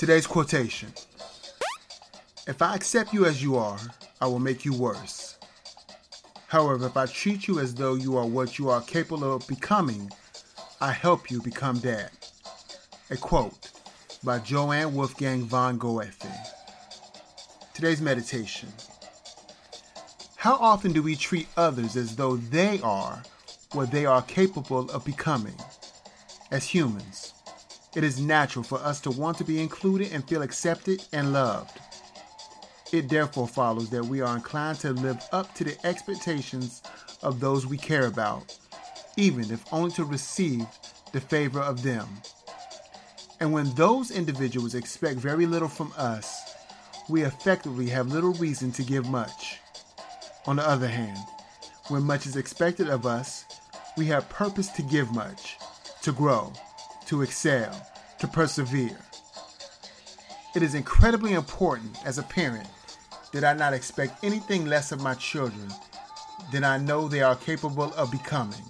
Today's quotation If I accept you as you are, I will make you worse. However, if I treat you as though you are what you are capable of becoming, I help you become that. A quote by Johann Wolfgang von Goethe. Today's meditation. How often do we treat others as though they are what they are capable of becoming? As humans, it is natural for us to want to be included and feel accepted and loved. It therefore follows that we are inclined to live up to the expectations of those we care about, even if only to receive the favor of them. And when those individuals expect very little from us, we effectively have little reason to give much. On the other hand, when much is expected of us, we have purpose to give much, to grow, to excel, to persevere. It is incredibly important as a parent that I not expect anything less of my children than I know they are capable of becoming.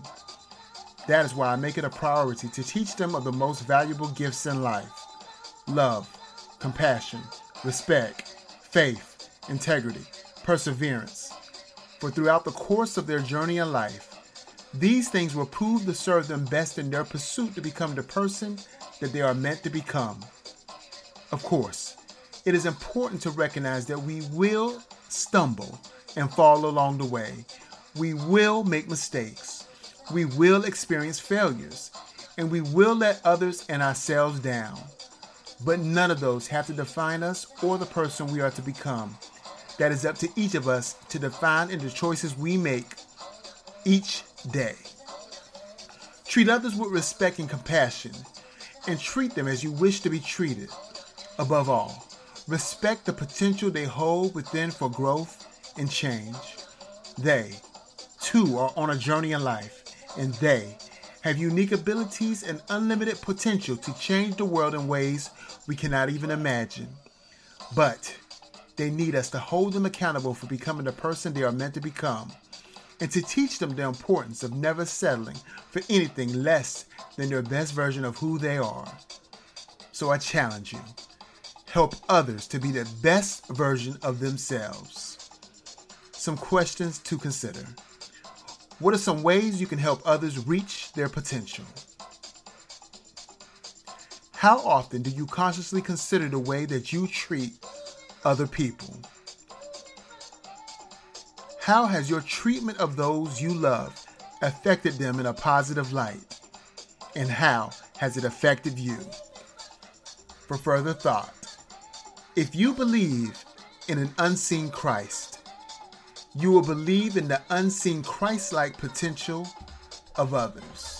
That is why I make it a priority to teach them of the most valuable gifts in life love, compassion, respect, faith, integrity, perseverance. For throughout the course of their journey in life, these things will prove to serve them best in their pursuit to become the person that they are meant to become. Of course, it is important to recognize that we will stumble and fall along the way. We will make mistakes. We will experience failures. And we will let others and ourselves down. But none of those have to define us or the person we are to become. That is up to each of us to define in the choices we make each day. Treat others with respect and compassion, and treat them as you wish to be treated. Above all, respect the potential they hold within for growth and change. They, too, are on a journey in life, and they have unique abilities and unlimited potential to change the world in ways we cannot even imagine. But they need us to hold them accountable for becoming the person they are meant to become and to teach them the importance of never settling for anything less than their best version of who they are. So I challenge you help others to be the best version of themselves. Some questions to consider. What are some ways you can help others reach their potential? How often do you consciously consider the way that you treat other people? How has your treatment of those you love affected them in a positive light? And how has it affected you? For further thought, if you believe in an unseen Christ, you will believe in the unseen Christ like potential of others.